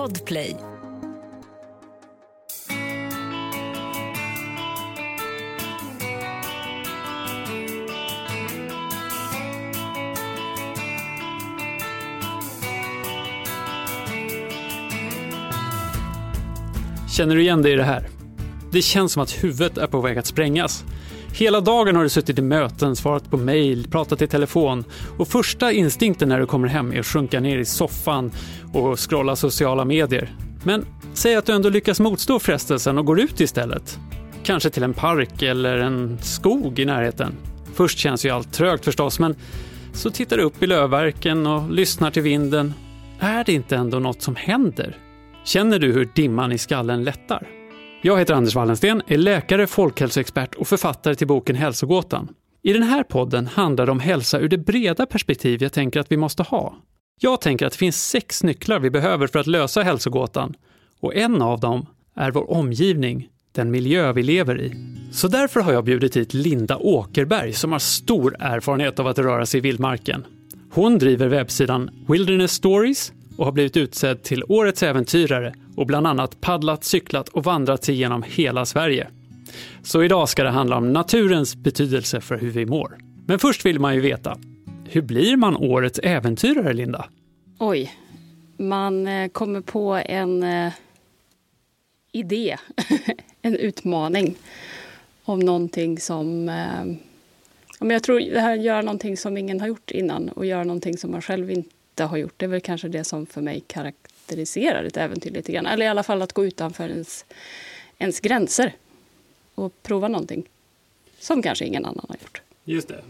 Podplay. Känner du igen dig i det här? Det känns som att huvudet är på väg att sprängas. Hela dagen har du suttit i möten, svarat på mejl, pratat i telefon och första instinkten när du kommer hem är att sjunka ner i soffan och scrolla sociala medier. Men säg att du ändå lyckas motstå frestelsen och går ut istället. Kanske till en park eller en skog i närheten. Först känns ju allt trögt förstås, men så tittar du upp i lövverken och lyssnar till vinden. Är det inte ändå något som händer? Känner du hur dimman i skallen lättar? Jag heter Anders Wallensten, är läkare, folkhälsoexpert och författare till boken Hälsogåtan. I den här podden handlar det om hälsa ur det breda perspektiv jag tänker att vi måste ha. Jag tänker att det finns sex nycklar vi behöver för att lösa hälsogåtan och en av dem är vår omgivning, den miljö vi lever i. Så därför har jag bjudit hit Linda Åkerberg som har stor erfarenhet av att röra sig i vildmarken. Hon driver webbsidan Wilderness Stories och har blivit utsedd till Årets äventyrare och bland annat paddlat, cyklat och vandrat sig genom hela Sverige. Så idag ska det handla om naturens betydelse för hur vi mår. Men först vill man ju veta, hur blir man Årets äventyrare, Linda? Oj, man eh, kommer på en eh, idé, en utmaning om någonting som... Eh, Men jag tror det här att göra någonting som ingen har gjort innan och göra någonting som man själv inte har gjort. Det är väl kanske det som för mig karaktäriserar ett äventyr lite grann. Eller i alla fall att gå utanför ens, ens gränser och prova någonting som kanske ingen annan har gjort. Just det.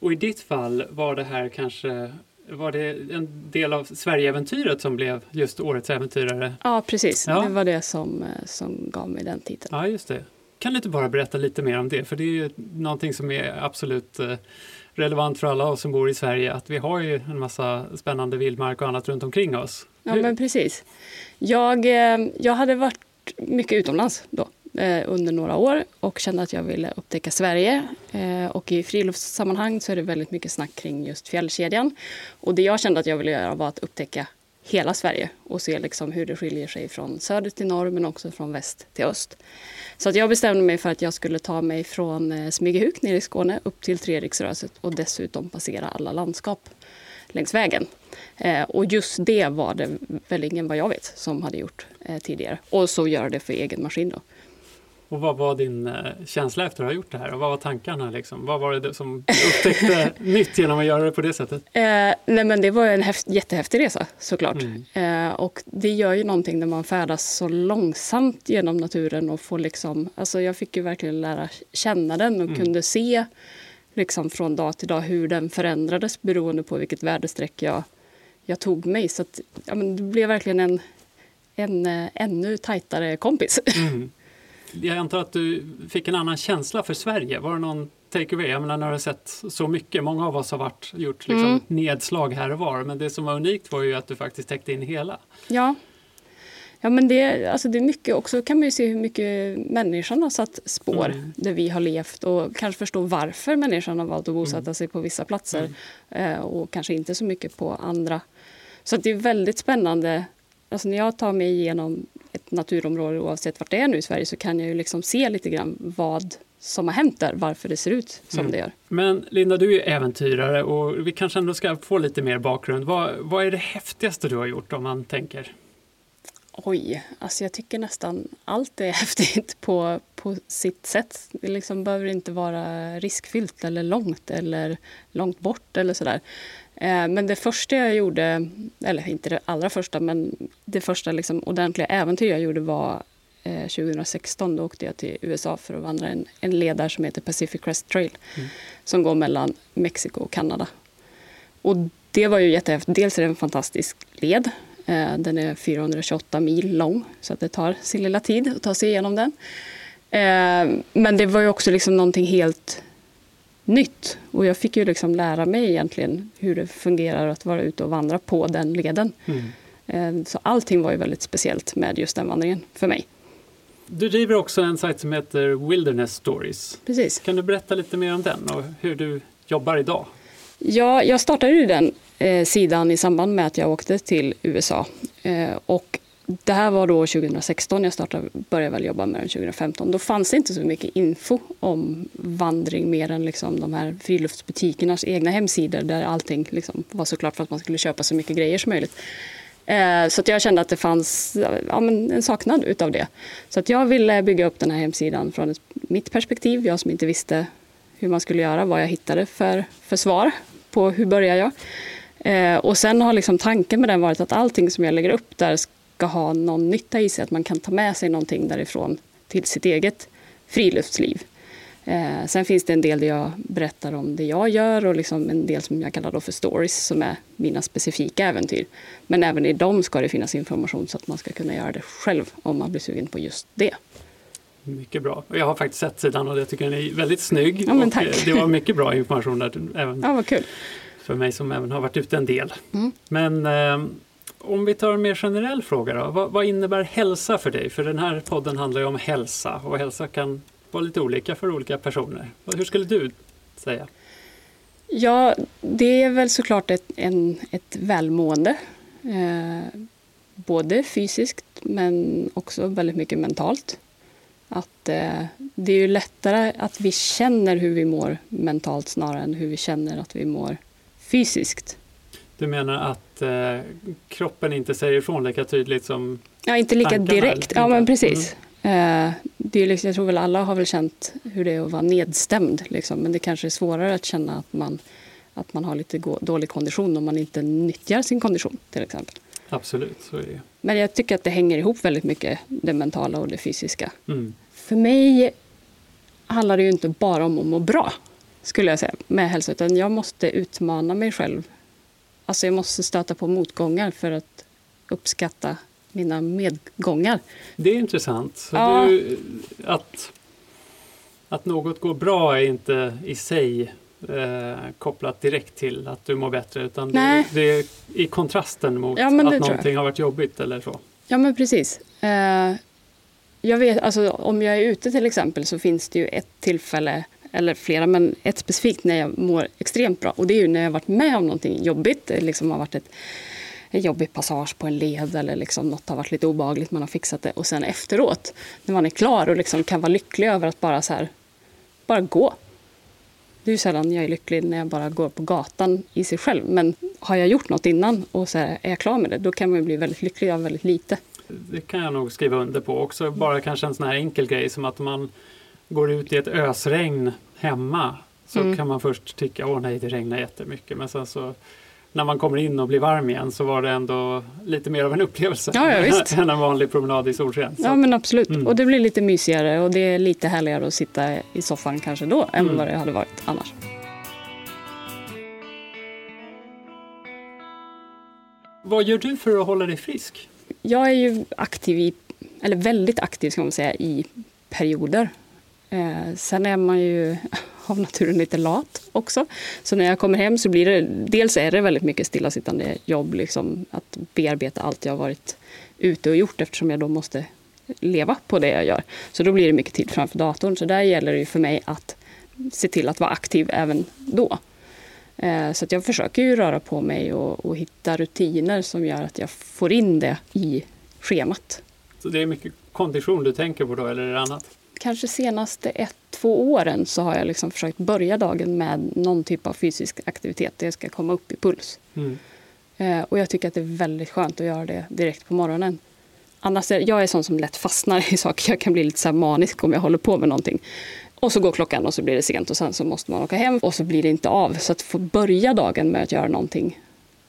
Och i ditt fall var det här kanske var det en del av Sverigeäventyret som blev just Årets äventyrare? Ja, precis. Ja. Det var det som, eh, som gav mig den titeln. Ja, just det. Kan du inte bara berätta lite mer om det? För det är ju någonting som är absolut eh, relevant för alla oss som bor i Sverige att vi har ju en massa spännande vildmark och annat runt omkring oss. Ja, men precis. Jag, eh, jag hade varit mycket utomlands då eh, under några år och kände att jag ville upptäcka Sverige. Eh, och i friluftssammanhang så är det väldigt mycket snack kring just fjällkedjan. Och det jag kände att jag ville göra var att upptäcka hela Sverige och se liksom hur det skiljer sig från söder till norr men också från väst till öst. Så att jag bestämde mig för att jag skulle ta mig från Smygehuk nere i Skåne upp till Treriksröset och dessutom passera alla landskap längs vägen. Eh, och just det var det väl ingen vad jag vet som hade gjort eh, tidigare. Och så göra det för egen maskin då. Och vad var din eh, känsla efter att ha gjort det här? Och vad var tankarna? Liksom? Vad var det som du upptäckte nytt genom att göra det på det sättet? Eh, nej men det var en häft, jättehäftig resa såklart. Mm. Eh, och det gör ju någonting när man färdas så långsamt genom naturen och får liksom, alltså jag fick ju verkligen lära känna den och mm. kunde se liksom från dag till dag hur den förändrades beroende på vilket väderstreck jag, jag tog mig. Så att, ja, men det blev verkligen en, en eh, ännu tajtare kompis. Mm. Jag antar att du fick en annan känsla för Sverige. Var det någon takeaway? Jag menar, när du har sett så mycket, många av oss har varit, gjort liksom mm. nedslag här och var, men det som var unikt var ju att du faktiskt täckte in hela. Ja, Ja, men det, alltså det är mycket. Också kan man ju se hur mycket människan har satt spår mm. där vi har levt och kanske förstå varför människan har valt att bosätta mm. sig på vissa platser mm. eh, och kanske inte så mycket på andra. Så det är väldigt spännande. Alltså när jag tar mig igenom ett naturområde oavsett vart det är nu i Sverige så kan jag ju liksom se lite grann vad som har hänt där, varför det ser ut som mm. det gör. Men Linda, du är äventyrare och vi kanske ändå ska få lite mer bakgrund. Vad, vad är det häftigaste du har gjort om man tänker? Oj, alltså jag tycker nästan allt är häftigt på, på sitt sätt. Det liksom behöver inte vara riskfyllt eller långt eller långt bort eller sådär. Eh, men det första jag gjorde, eller inte det allra första, men det första liksom ordentliga äventyr jag gjorde var 2016. Eh, Då åkte jag till USA för att vandra en, en led där som heter Pacific Crest Trail mm. som går mellan Mexiko och Kanada. Och det var ju jättehäftigt. Dels är det en fantastisk led den är 428 mil lång, så att det tar sin lilla tid att ta sig igenom den. Eh, men det var ju också liksom någonting helt nytt. Och jag fick ju liksom lära mig egentligen hur det fungerar att vara ute och vandra på den leden. Mm. Eh, så allting var ju väldigt speciellt med just den vandringen för mig. Du driver också en sajt som heter Wilderness Stories. Precis. Kan du berätta lite mer om den och hur du jobbar idag? Ja, jag startade ju den eh, sidan i samband med att jag åkte till USA. Eh, och det här var då 2016, jag startade, började väl jobba med den 2015. Då fanns det inte så mycket info om vandring mer än liksom de här friluftsbutikernas egna hemsidor där allting liksom var såklart för att man skulle köpa så mycket grejer som möjligt. Eh, så att jag kände att det fanns ja, en saknad utav det. Så att jag ville bygga upp den här hemsidan från ett, mitt perspektiv, jag som inte visste hur man skulle göra, vad jag hittade för, för svar på hur börjar jag. Eh, och sen har liksom tanken med den varit att allting som jag lägger upp där ska ha någon nytta i sig, att man kan ta med sig någonting därifrån till sitt eget friluftsliv. Eh, sen finns det en del där jag berättar om det jag gör och liksom en del som jag kallar för stories som är mina specifika äventyr. Men även i dem ska det finnas information så att man ska kunna göra det själv om man blir sugen på just det. Mycket bra. Jag har faktiskt sett sidan och jag tycker den är väldigt snygg. Ja. Och det var mycket bra information där. Även ja, vad kul. För mig som även har varit ute en del. Mm. Men eh, om vi tar en mer generell fråga då. Vad, vad, innebär hälsa för dig? För den här podden handlar ju om hälsa och hälsa kan vara lite olika för olika personer. Hur skulle du säga? Ja, det är väl såklart ett, en, ett välmående. Eh, både fysiskt men också väldigt mycket mentalt. Att eh, det är ju lättare att vi känner hur vi mår mentalt snarare än hur vi känner att vi mår fysiskt. Du menar att eh, kroppen inte säger ifrån lika tydligt som Ja, inte lika direkt. Ja, men precis. Mm. Eh, det är liksom, jag tror väl alla har väl känt hur det är att vara nedstämd. Liksom. Men det kanske är svårare att känna att man, att man har lite dålig kondition om man inte nyttjar sin kondition till exempel. Absolut, så är det. Men jag tycker att det hänger ihop väldigt mycket, det mentala och det fysiska. Mm. För mig handlar det ju inte bara om att må bra, skulle jag säga, med hälsa. Utan jag måste utmana mig själv. Alltså jag måste stöta på motgångar för att uppskatta mina medgångar. Det är intressant. Ja. du, att, att något går bra är inte i sig eh, kopplat direkt till att du mår bättre utan det, det är i kontrasten mot Ja, att någonting har varit jobbigt eller så. Ja, men precis. Eh, jag vet, alltså, om jag är ute till exempel så finns det ju ett tillfälle, eller flera, men ett specifikt när jag mår extremt bra. Och det är ju när jag har varit med om någonting jobbigt. Det liksom har varit ett, en jobbig passage på en led eller liksom något har varit lite obehagligt, man har fixat det. Och sen efteråt, när man är klar och liksom kan vara lycklig över att bara så här, bara gå. Det är ju sällan jag är lycklig när jag bara går på gatan i sig själv. Men har jag gjort något innan och så här, är jag klar med det, då kan man ju bli väldigt lycklig av väldigt lite. Det kan jag nog skriva under på också. Bara kanske en sån här enkel grej som att man går ut i ett ösregn hemma så Mm. kan man först tycka åh nej det regnar jättemycket men sen så när man kommer in och blir varm igen så var det ändå lite mer av en upplevelse Ja, ja, än en vanlig promenad i solsken. Ja, men absolut. Mm. Och det blir lite mysigare och det är lite härligare att sitta i soffan kanske då än Mm. vad det hade varit annars. Vad gör du för att hålla dig frisk? Jag är ju aktiv i, eller väldigt aktiv ska man säga, i perioder. Eh, sen är man ju av naturen lite lat också. Så när jag kommer hem så blir det, dels är det väldigt mycket stillasittande jobb, liksom att bearbeta allt jag har varit ute och gjort eftersom jag då måste leva på det jag gör. Så då blir det mycket tid framför datorn. Så där gäller det ju för mig att se till att vara aktiv även då. Eh, Så att jag försöker ju röra på mig och, och hitta rutiner som gör att jag får in det i schemat. Så det är mycket kondition du tänker på då eller är det annat? Kanske senaste ett, två åren så har jag liksom försökt börja dagen med någon typ av fysisk aktivitet där jag ska komma upp i puls. Mm. Eh, Och jag tycker att det är väldigt skönt att göra det direkt på morgonen. Annars är, jag är sån som lätt fastnar i saker. Jag kan bli lite så manisk om jag håller på med någonting. Och så går klockan och så blir det sent och sen så måste man åka hem och så blir det inte av. Så att få börja dagen med att göra någonting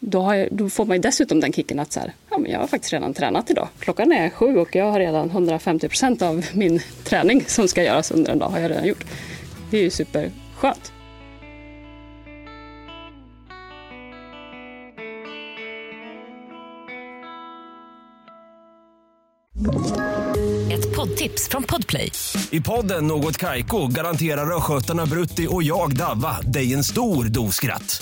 då, har jag, då får man ju dessutom den kicken att så här, ja, men jag har faktiskt redan tränat idag. Klockan är sju och jag har redan 150 procent av min träning som ska göras under en dag har jag redan gjort. Det är ju superskönt. Ett poddtips från Podplay. I podden Något Kaiko garanterar östgötarna Brutti och jag, Davva, dig en stor dos skratt.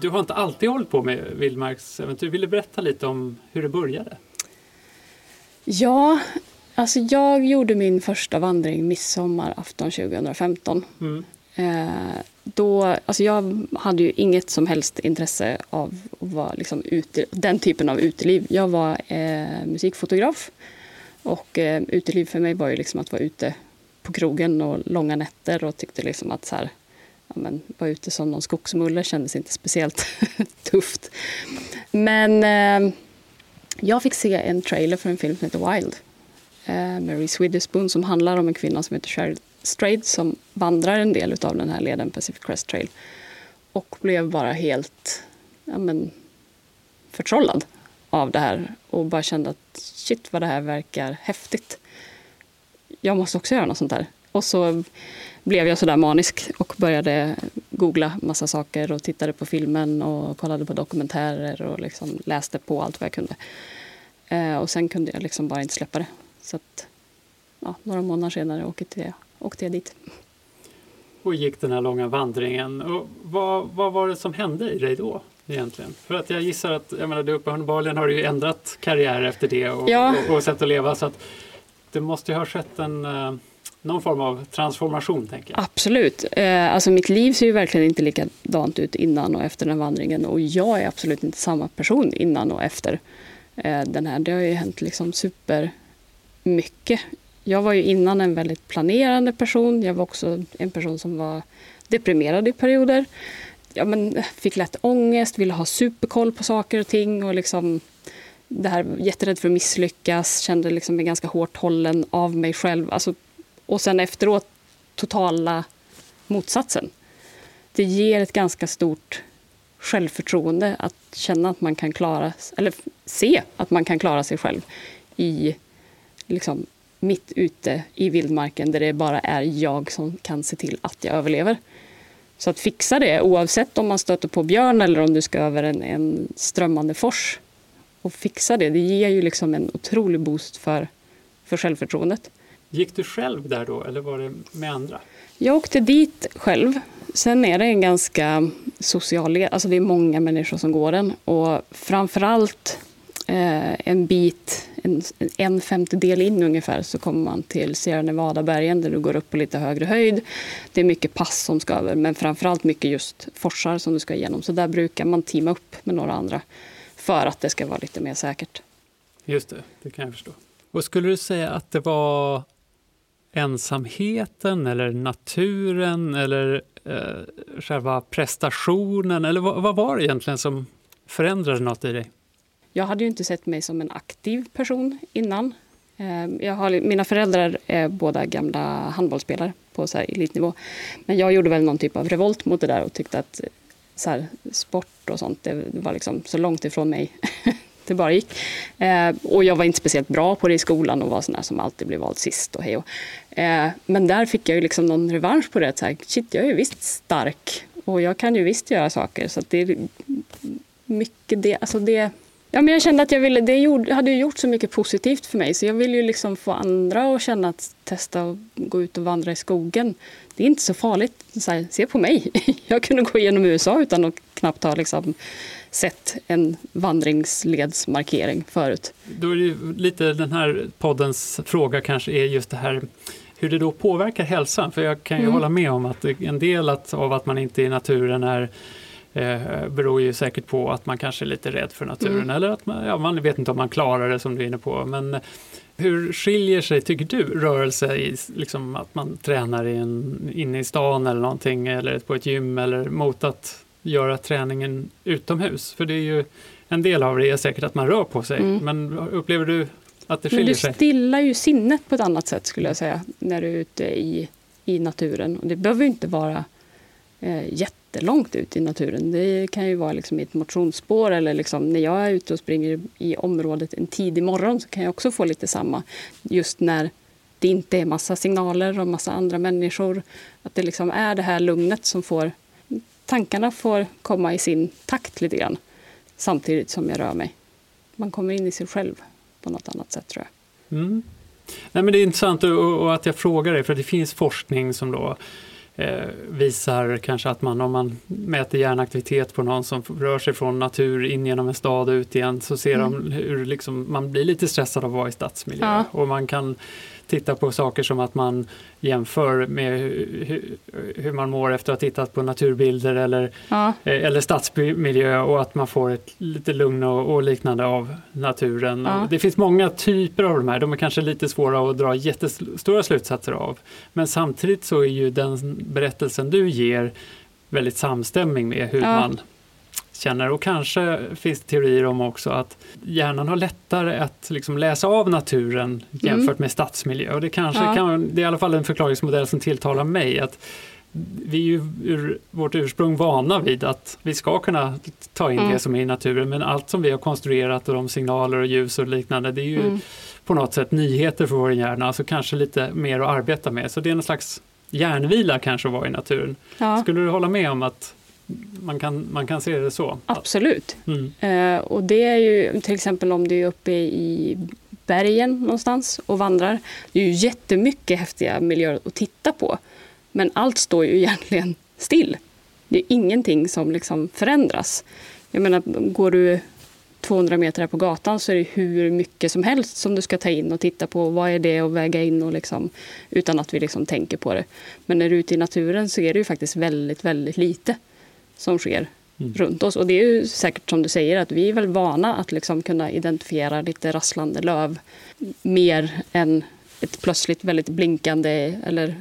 Du har inte alltid hållit på med vildmarksäventyr. Vill du berätta lite om hur det började? Ja, alltså jag gjorde min första vandring midsommarafton 2015. Mm. Eh, då, alltså jag hade ju inget som helst intresse av att vara liksom ute, den typen av uteliv. Jag var eh, musikfotograf och eh, uteliv för mig var ju liksom att vara ute på krogen och långa nätter och tyckte liksom att så här, ja, men, vara ute som någon skogsmulle kändes inte speciellt tufft. Men eh, jag fick se en trailer för en film som heter Wild eh, med Reese Witherspoon som handlar om en kvinna som heter Cheryl Strayed som vandrar en del av den här leden Pacific Crest Trail och blev bara helt ja, men, förtrollad av det här och bara kände att shit vad det här verkar häftigt. Jag måste också göra något sånt här. Och så blev jag sådär manisk och började googla massa saker och tittade på filmen och kollade på dokumentärer och liksom läste på allt vad jag kunde. Eh, och sen kunde jag liksom bara inte släppa det. Så att, ja, några månader senare åkte jag, åkte jag dit. Och gick den här långa vandringen. Och vad, vad var det som hände i dig då? Egentligen? För att jag gissar att, jag menar, du uppenbarligen har du ju ändrat karriär efter det och, Ja. och, och sätt att leva. Så att det måste ju ha skett en, eh, någon form av transformation, tänker jag. Absolut. Eh, alltså mitt liv ser ju verkligen inte likadant ut innan och efter den vandringen. Och jag är absolut inte samma person innan och efter eh, den här. Det har ju hänt liksom supermycket. Jag var ju innan en väldigt planerande person. Jag var också en person som var deprimerad i perioder. Ja, men fick lätt ångest, ville ha superkoll på saker och ting. Och liksom det här, jätterädd för att misslyckas, kände liksom mig ganska hårt hållen av mig själv. Alltså, och sen efteråt totala motsatsen. Det ger ett ganska stort självförtroende att känna att man kan klara, eller se att man kan klara sig själv i liksom mitt ute i vildmarken där det bara är jag som kan se till att jag överlever. Så att fixa det, oavsett om man stöter på björn eller om du ska över en, en strömmande fors och fixa det, det ger ju liksom en otrolig boost för, för självförtroendet. Gick du själv där då eller var det med andra? Jag åkte dit själv. Sen är det en ganska social. Alltså det är många människor som går den. Och framförallt eh, en bit, en, en femtedel in ungefär, så kommer man till Sierra Nevada-bergen där du går upp på lite högre höjd. Det är mycket pass som ska över, men framförallt mycket just forsar som du ska igenom. Så där brukar man teama upp med några andra för att det ska vara lite mer säkert. Just det, det kan jag förstå. Och skulle du säga att det var ensamheten eller naturen eller eh, själva prestationen? Eller vad, vad var det egentligen som förändrade något i dig? Jag hade ju inte sett mig som en aktiv person innan. Eh, jag har, mina föräldrar är båda gamla handbollsspelare på så här elitnivå. Men jag gjorde väl någon typ av revolt mot det där och tyckte att så här, sport och sånt det var liksom så långt ifrån mig det bara gick. Eh, och jag var inte speciellt bra på det i skolan och var sån där som alltid blev vald sist och hej och. Eh, men där fick jag ju liksom någon revansch på det. Så här, shit, jag är ju visst stark och jag kan ju visst göra saker. Så att det är mycket det, alltså det Ja, men jag kände att jag ville, det gjorde, hade ju gjort så mycket positivt för mig så jag ville ju liksom få andra att känna att testa att gå ut och vandra i skogen. Det är inte så farligt. Så här, se på mig. Jag kunde gå igenom USA utan att knappt ha liksom sett en vandringsledsmarkering förut. Då är ju lite den här poddens fråga kanske är just det här hur det då påverkar hälsan. För jag kan ju Mm. hålla med om att en del att, av att man inte är i naturen är eh, beror ju säkert på att man kanske är lite rädd för naturen Mm. eller att man, ja, man vet inte om man klarar det som du är inne på. Men eh, hur skiljer sig, tycker du, rörelse i liksom att man tränar i en, inne i stan eller någonting eller på ett gym eller mot att göra träningen utomhus? För det är ju en del av det är säkert att man rör på sig. Mm. Men upplever du att det Men skiljer du sig? stillar ju sinnet på ett annat sätt skulle jag säga när du är ute i, i naturen. Och det behöver ju inte vara eh, jättelångt ut i naturen. Det kan ju vara liksom i ett motionsspår eller liksom när jag är ute och springer i området en tidig morgon så kan jag också få lite samma. Just när det inte är massa signaler och massa andra människor. Att det liksom är det här lugnet som får tankarna får komma i sin takt lite grann samtidigt som jag rör mig. man kommer in i sig själv på något annat sätt tror jag. Mm. Nej, men det är intressant och, och att jag frågar dig, för det finns forskning som då visar kanske att man om man mäter hjärnaktivitet på någon som rör sig från natur in genom en stad och ut igen så ser Mm. de hur liksom, man blir lite stressad av att vara i stadsmiljö. Ja. Och man kan titta på saker som att man jämför med hur, hur, man mår efter att ha tittat på naturbilder eller Ja, Eh, eller stadsmiljö och att man får ett lite lugn och, och liknande av naturen. Ja. Det finns många typer av de här, de är kanske lite svåra att dra jättestora slutsatser av. Men samtidigt så är ju den berättelsen du ger väldigt samstämmig med hur Ja. man känner och kanske finns det teorier om också att hjärnan har lättare att liksom läsa av naturen jämfört med stadsmiljö. Och det kanske Mm. Ja. kan, det är i alla fall en förklaringsmodell som tilltalar mig. att vi är ju ur vårt ursprung vana vid att vi ska kunna ta in Mm. det som är i naturen men allt som vi har konstruerat och de signaler och ljus och liknande det är ju Mm. på något sätt nyheter för vår hjärna, alltså kanske lite mer att arbeta med. Så det är en slags hjärnvila kanske att vara i naturen. ja Skulle du hålla med om att man kan, man kan se det så? absolut. Mm. Eh, och det är ju till exempel om du är uppe i bergen någonstans och vandrar. Det är ju jättemycket häftiga miljöer att titta på. Men allt står ju egentligen still. Det är ingenting som liksom förändras. Jag menar, går du 200 meter här på gatan så är det hur mycket som helst som du ska ta in och titta på. Vad är det och väga in och liksom, utan att vi liksom tänker på det. Men när du är ute i naturen så är det ju faktiskt väldigt, väldigt lite som sker Mm. runt oss. Och det är ju säkert som du säger att vi är väl vana att liksom kunna identifiera lite rasslande löv mer än ett plötsligt väldigt blinkande eller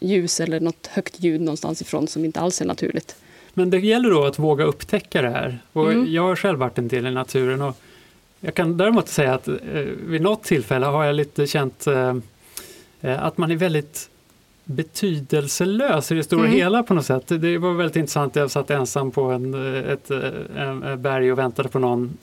ljus, eller något högt ljud någonstans ifrån som inte alls är naturligt. Men det gäller då att våga upptäcka det här. Och Mm. Jag har själv varit en del i naturen och jag kan däremot säga att eh, vid något tillfälle har jag lite känt eh, eh, att man är väldigt betydelselös i det stora Mm. hela på något sätt. Det var väldigt intressant, jag satt ensam på en, ett, en berg och väntade på någon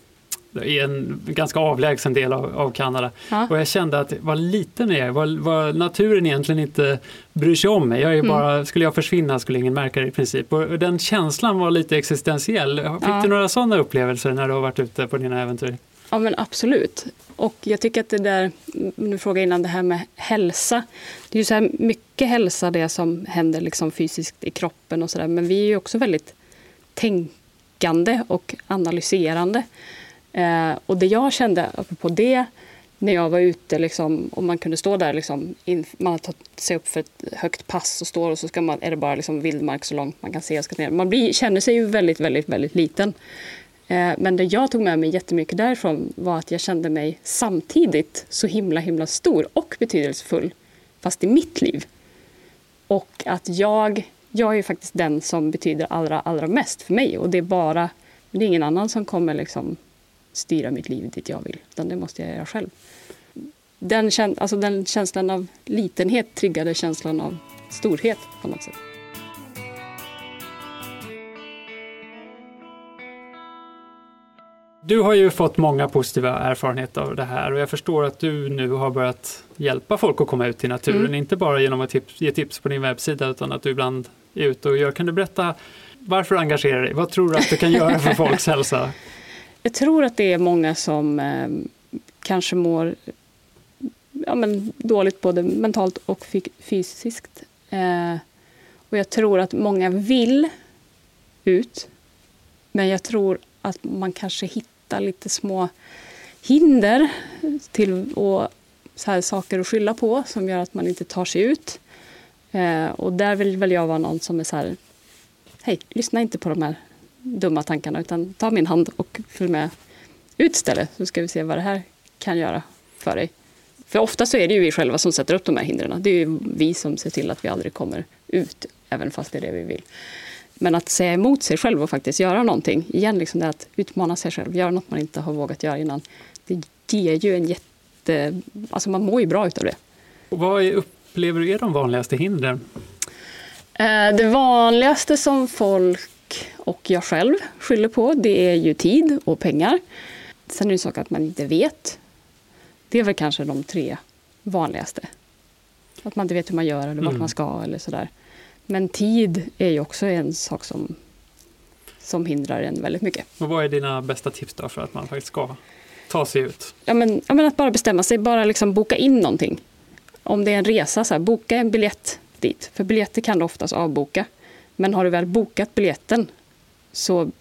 i en ganska avlägsen del av, av Kanada. Ja. Och jag kände att vad liten jag är, vad, vad naturen egentligen inte bryr sig om mig. Jag är Mm. bara, skulle jag försvinna skulle ingen märka det i princip. Och, och den känslan var lite existentiell. Fick Ja. du några sådana upplevelser när du har varit ute på dina äventyr? Ja, men absolut. Och jag tycker att det där, nu frågade innan det här med hälsa. Det är ju så här mycket hälsa det som händer liksom fysiskt i kroppen och sådär. Men vi är ju också väldigt tänkande och analyserande. Eh, och det jag kände på det, när jag var ute liksom, och man kunde stå där, liksom, in, man har tagit sig upp för ett högt pass och står och så ska man, är det bara liksom vildmark så långt man kan se och ska ner. Man blir, känner sig ju väldigt, väldigt, väldigt liten. Eh, men det jag tog med mig jättemycket därifrån var att jag kände mig samtidigt så himla himla stor och betydelsefull, fast i mitt liv. Och att jag, jag är ju faktiskt den som betyder allra, allra mest för mig. Och det är bara, det är ingen annan som kommer liksom styra mitt liv dit jag vill, utan det måste jag göra själv. Den, alltså den känslan av litenhet triggade känslan av storhet på något sätt. Du har ju fått många positiva erfarenheter av det här och jag förstår att du nu har börjat hjälpa folk att komma ut i naturen. Mm. Inte bara genom att tips, ge tips på din webbsida utan att du ibland är ute och gör. Kan du berätta varför du engagerar dig? Vad tror du att du kan göra för folks hälsa? Jag tror att det är många som eh, kanske mår ja, men dåligt både mentalt och fy- fysiskt. Eh, och jag tror att många vill ut. Men jag tror att man kanske hittar lite små hinder till och så här saker att skylla på som gör att man inte tar sig ut. Eh, och där vill väl jag vara någon som är så här, hej, lyssna inte på de här dumma tankarna utan ta min hand och följ med ut istället så ska vi se vad det här kan göra för dig. För ofta så är det ju vi själva som sätter upp de här hindren. Det är ju vi som ser till att vi aldrig kommer ut, även fast det är det vi vill. Men att säga emot sig själv och faktiskt göra någonting, igen liksom det att utmana sig själv, göra något man inte har vågat göra innan. Det ger ju en jätte... Alltså man mår ju bra utav det. Och vad är, upplever du är de vanligaste hindren? Eh, Det vanligaste som folk och jag själv skyller på det är ju tid och pengar. Sen är det saker att man inte vet. Det är väl kanske de tre vanligaste. Att man inte vet hur man gör eller vart Mm. man ska eller sådär. Men tid är ju också en sak som, som hindrar en väldigt mycket. Och vad är dina bästa tips då för att man faktiskt ska Ta sig ut. Ja men, ja, men att bara bestämma sig, bara liksom boka in någonting. Om det är en resa, så här, boka en biljett dit. För biljetter kan du oftast avboka. Men har du väl bokat biljetten så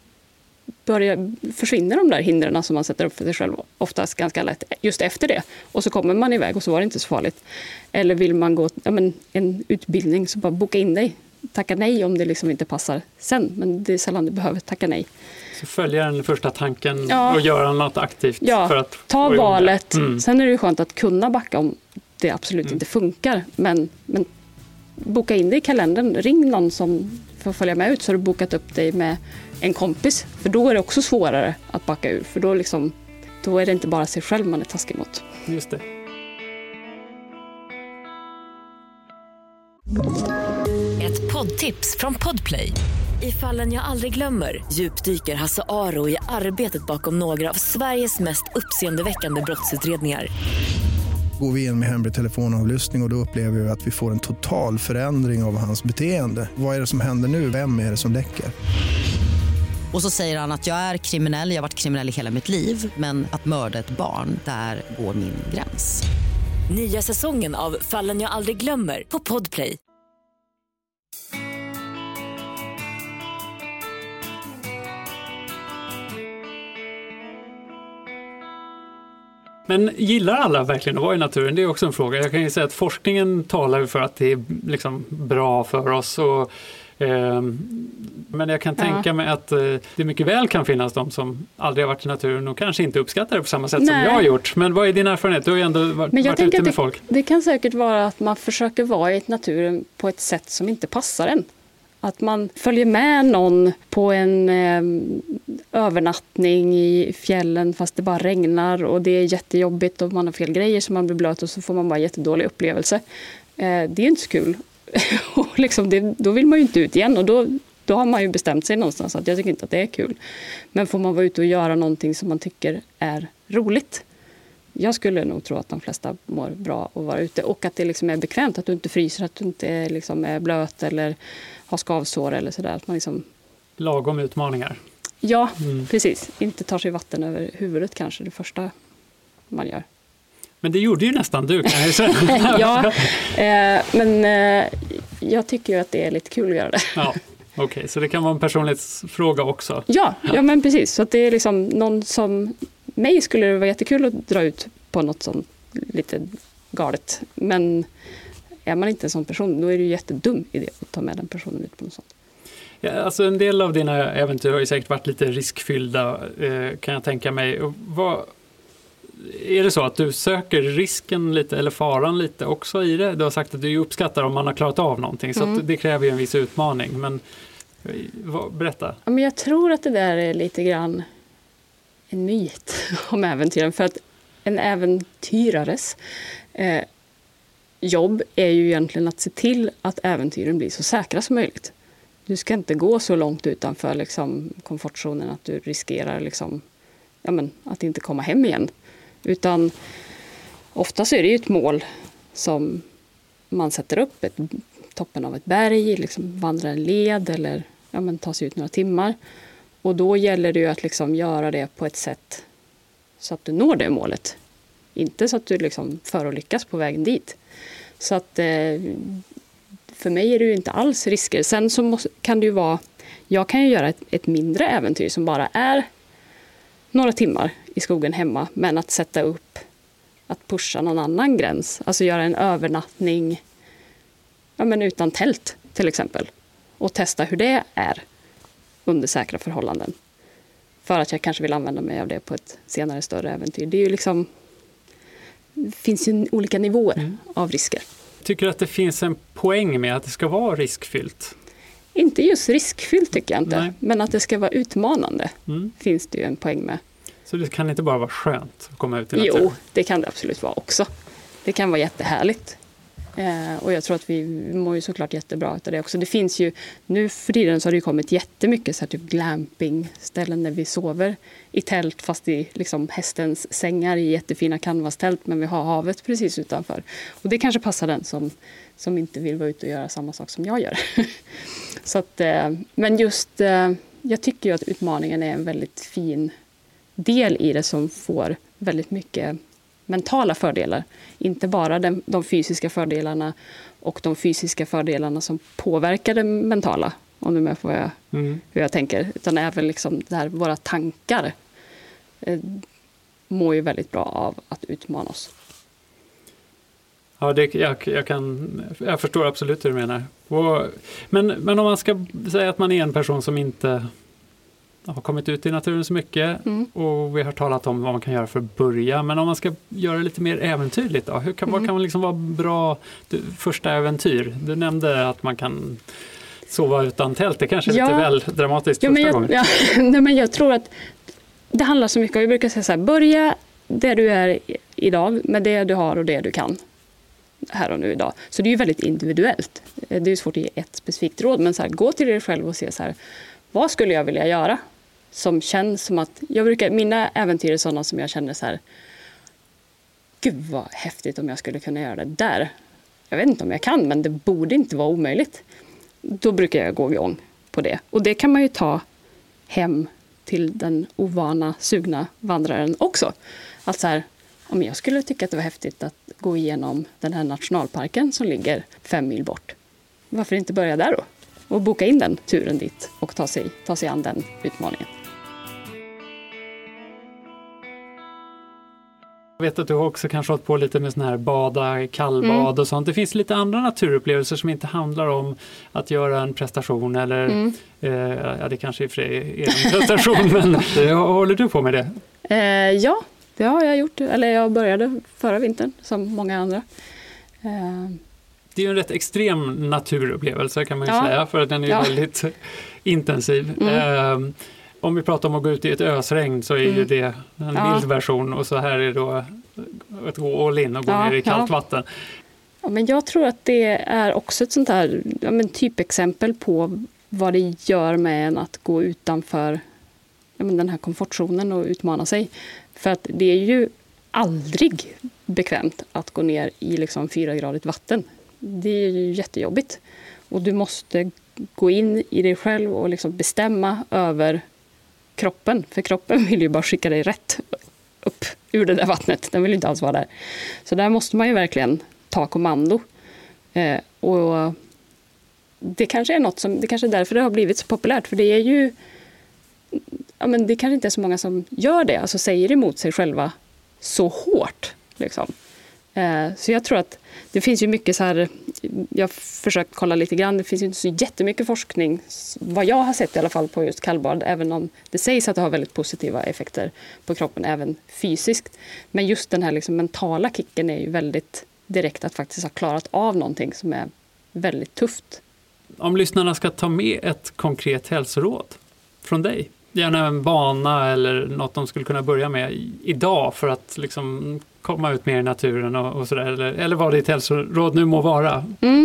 börjar, försvinner de där hindren som man sätter upp för sig själv oftast ganska lätt just efter det. Och så kommer man iväg och så var det inte så farligt. Eller vill man gå ja, men en utbildning så bara boka in dig. Tacka nej om det liksom inte passar sen. Men det är sällan du behöver tacka nej. Så följa den första tanken Ja. och göra något aktivt Ja, för att ta valet. Mm. Sen är det ju skönt att kunna backa om det absolut inte funkar. Men, men boka in det i kalendern. Ring någon som får följa med ut så har du bokat upp dig med en kompis. För då är det också svårare att backa ur. För då, liksom, då är det inte bara sig själv man är taskig mot. Just det. Ett poddtips från Podplay. I fallen jag aldrig glömmer djupdyker Hasse Aro i arbetet bakom några av Sveriges mest uppseendeväckande brottsutredningar. Går vi in med hemlig telefonavlyssning och, och då upplever vi att vi får en total förändring av hans beteende. Vad är det som händer nu? Vem är det som läcker? Och så säger han att jag är kriminell, jag har varit kriminell i hela mitt liv men att mörda ett barn, där går min gräns. Nya säsongen av Fallen jag aldrig glömmer på Podplay. Men gillar alla verkligen att vara i naturen? Det är också en fråga. Jag kan ju säga att forskningen talar för att det är liksom bra för oss. Och, men jag kan tänka mig att eh, det mycket väl kan finnas de som aldrig har varit i naturen och kanske inte uppskattar det på samma sätt som Nej. jag har gjort. Men vad är din erfarenhet? Du har ju ändå varit, Men jag varit ute med det, folk. det kan säkert vara att man försöker vara i naturen på ett sätt som inte passar en. Att man följer med någon på en eh, övernattning i fjällen fast det bara regnar och det är jättejobbigt och man har fel grejer så man blir blöt och så får man bara en jättedålig upplevelse. Eh, det är inte så kul. liksom det, då vill man ju inte ut igen och då, då har man ju bestämt sig någonstans att jag tycker inte att det är kul. Men får man vara ute och göra någonting som man tycker är roligt jag skulle nog tro att de flesta mår bra att vara ute och att det liksom är bekvämt, att du inte fryser, att du inte är, liksom är blöt eller har skavsår eller sådär. Att man liksom, Lagom utmaningar. ja, Mm. precis. Inte tar sig vatten över huvudet kanske det första man gör. Men det gjorde ju nästan du kan jag säga. ja, eh, men eh, jag tycker ju att det är lite kul att göra det. ja. Okej, så det kan vara en personlighetsfråga också. Ja, ja men precis. Så det är liksom någon som... Mig skulle det vara jättekul att dra ut på något sånt lite galet. Men är man inte en sån person, då är det ju jättedum idé att ta med den personen ut på något sånt. Ja, alltså en del av dina äventyr har ju säkert varit lite riskfyllda eh, kan jag tänka mig. Vad, är det så att du söker risken lite eller faran lite också i det? Du har sagt att du uppskattar om man har klarat av någonting så Mm. det kräver ju en viss utmaning. Men eh, berätta. Ja, men jag tror att det där är lite grann en myt om äventyren. För att en äventyrares eh, jobb är ju egentligen att se till att äventyren blir så säkra som möjligt. Du ska inte gå så långt utanför liksom, komfortzonen att du riskerar liksom, ja, men, att inte komma hem igen. Utan ofta så är det ju ett mål som man sätter upp, ett, toppen av ett berg, liksom vandra en led eller ja, men, ta sig ut några timmar. Och då gäller det ju att liksom göra det på ett sätt så att du når det målet. Inte så att du liksom förolyckas på vägen dit. Så att eh, för mig är det ju inte alls risker. Sen så måste, kan det ju vara, jag kan ju göra ett, ett mindre äventyr som bara är några timmar i skogen hemma, men att sätta upp, att pusha någon annan gräns, alltså göra en övernattning ja, men utan tält till exempel och testa hur det är under säkra förhållanden. För att jag kanske vill använda mig av det på ett senare större äventyr. Det är ju liksom, det finns ju olika nivåer av risker. Tycker du att det finns en poäng med att det ska vara riskfyllt? Inte just riskfyllt tycker jag inte, Nej. men att det ska vara utmanande Mm. finns det ju en poäng med. Så det kan inte bara vara skönt att komma ut i naturen? Jo, det kan det absolut vara också. Det kan vara jättehärligt. Eh, och jag tror att vi mår ju såklart jättebra av det också. Det finns ju, nu för tiden så har det ju kommit jättemycket så här typ glamping-ställen där vi sover i tält fast i liksom hästens sängar i jättefina canvastält men vi har havet precis utanför. Och det kanske passar den som, som inte vill vara ute och göra samma sak som jag gör. så att, eh, men just, eh, jag tycker ju att utmaningen är en väldigt fin del i det som får väldigt mycket mentala fördelar. Inte bara den, de fysiska fördelarna och de fysiska fördelarna som påverkar det mentala, om du är med på jag, Mm. hur jag tänker. Utan även liksom där våra tankar eh, mår ju väldigt bra av att utmana oss. Ja, det, jag, jag, kan, jag förstår absolut hur du menar. Och, men, men om man ska säga att man är en person som inte har kommit ut i naturen så mycket Mm. och vi har talat om vad man kan göra för att börja. Men om man ska göra det lite mer äventyrligt då? Hur kan, Vad Mm. kan liksom vara bra du, första äventyr? Du nämnde att man kan sova utan tält. Det kanske är Ja. lite väl dramatiskt Ja, första men jag, gången. ja, nej, men jag tror att det handlar så mycket om, vi brukar säga så här, börja där du är idag med det du har och det du kan här och nu idag. Så det är ju väldigt individuellt. Eh, det är svårt att ge ett specifikt råd, men så här, gå till dig själv och se så här, vad skulle jag vilja göra? Som känns som att, jag brukar, mina äventyr är sådana som jag känner så här, gud vad häftigt om jag skulle kunna göra det där. Jag vet inte om jag kan, men det borde inte vara omöjligt. Då brukar jag gå igång på det. Och det kan man ju ta hem till den ovana, sugna vandraren också. Att så här, om jag skulle tycka att det var häftigt att gå igenom den här nationalparken som ligger fem mil bort. Varför inte börja där då? Och boka in den turen dit och ta sig, ta sig an den utmaningen. Jag vet att du har också kanske hållit på lite med sån här bada, kallbad Mm. och sånt. Det finns lite andra naturupplevelser som inte handlar om att göra en prestation eller Mm. eh, ja, det kanske och för är en prestation men håller du på med det? Eh, ja, det har jag gjort. Eller jag började förra vintern, som många andra. Eh, Det är ju en rätt extrem naturupplevelse kan man ju Ja. säga för att den är ju Ja. väldigt intensiv. Mm. Eh, om vi pratar om att gå ut i ett ösregn så är ju Mm. det en Ja. mild version och så här är då att gå all in och gå Ja, ner i kallt vatten. Ja, men jag tror att det är också ett sånt här ja, men typexempel på vad det gör med en att gå utanför ja, men den här komfortzonen och utmana sig. För att det är ju aldrig bekvämt att gå ner i liksom fyragradigt vatten. Det är ju jättejobbigt. Och du måste gå in i dig själv och liksom bestämma över kroppen. För kroppen vill ju bara skicka dig rätt upp ur det där vattnet. Den vill ju inte alls vara där. Så där måste man ju verkligen ta kommando. Eh, och det kanske är något som, det kanske är därför det har blivit så populärt. För det är ju, ja men det kanske inte är så många som gör det, alltså säger emot sig själva så hårt. Liksom. Eh, så jag tror att det finns ju mycket så här, jag har försökt kolla lite grann, det finns ju inte så jättemycket forskning, vad jag har sett i alla fall på just kallbad, även om det sägs att det har väldigt positiva effekter på kroppen, även fysiskt. Men just den här liksom mentala kicken är ju väldigt direkt att faktiskt ha klarat av någonting som är väldigt tufft. Om lyssnarna ska ta med ett konkret hälsoråd från dig, gärna en bana eller något de skulle kunna börja med idag för att liksom komma ut mer i naturen och, och sådär, eller, eller vad ditt hälsoråd nu må vara.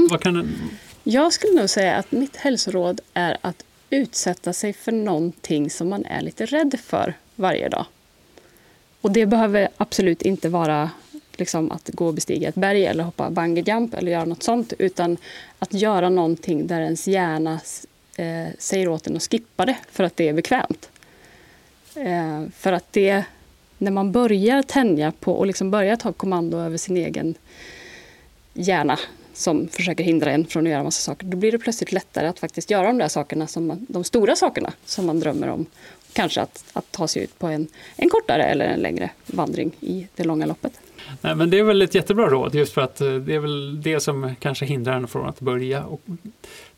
Vad kan, Jag skulle nog säga att mitt hälsoråd är att utsätta sig för någonting som man är lite rädd för varje dag. Och det behöver absolut inte vara liksom att gå och bestiga ett berg eller hoppa bungee jump eller göra något sånt, utan att göra någonting där ens hjärna eh, säger åt en att skippa det för att det är bekvämt. Eh, för att det, när man börjar tänja på och liksom börjar ta kommando över sin egen hjärna som försöker hindra en från att göra massa saker, då blir det plötsligt lättare att faktiskt göra de där sakerna, som man, de stora sakerna som man drömmer om. Kanske att, att ta sig ut på en, en kortare eller en längre vandring i det långa loppet nej, men det är väl ett jättebra råd just för att eh, det är väl det som kanske hindrar en från att börja och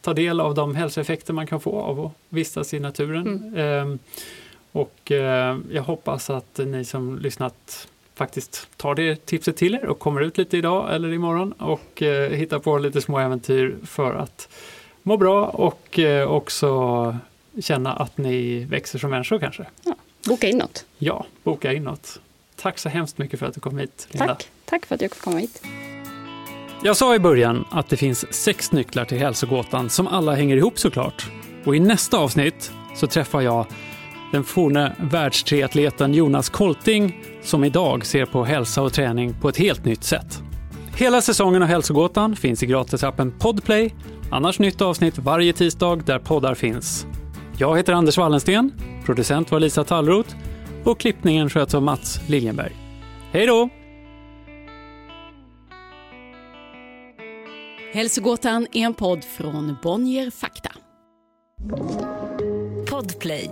ta del av de hälsoeffekter man kan få av att vistas i naturen. Ehm, och eh, jag hoppas att ni som lyssnat faktiskt tar det tipset till er och kommer ut lite idag eller imorgon och eh, hittar på lite små äventyr för att må bra och också känna att ni växer som människor kanske. Boka in något. Ja, boka in något. Tack så hemskt mycket för att du kom hit, Linda. Tack. Tack för att jag fick komma hit. Jag sa i början att det finns sex nycklar till hälsogåtan som alla hänger ihop såklart. Och i nästa avsnitt så träffar jag den forne världstriatleten Jonas Kolting som idag ser på hälsa och träning på ett helt nytt sätt. Hela säsongen av Hälsogåtan finns i gratisappen Podplay. Annars nytt avsnitt varje tisdag där poddar finns. Jag heter Anders Wallensten, producent var Lisa Tallroth och klippningen sköts av Mats Liljenberg. Hej då! Hälsogåtan är en podd från Bonnier Fakta. Podplay.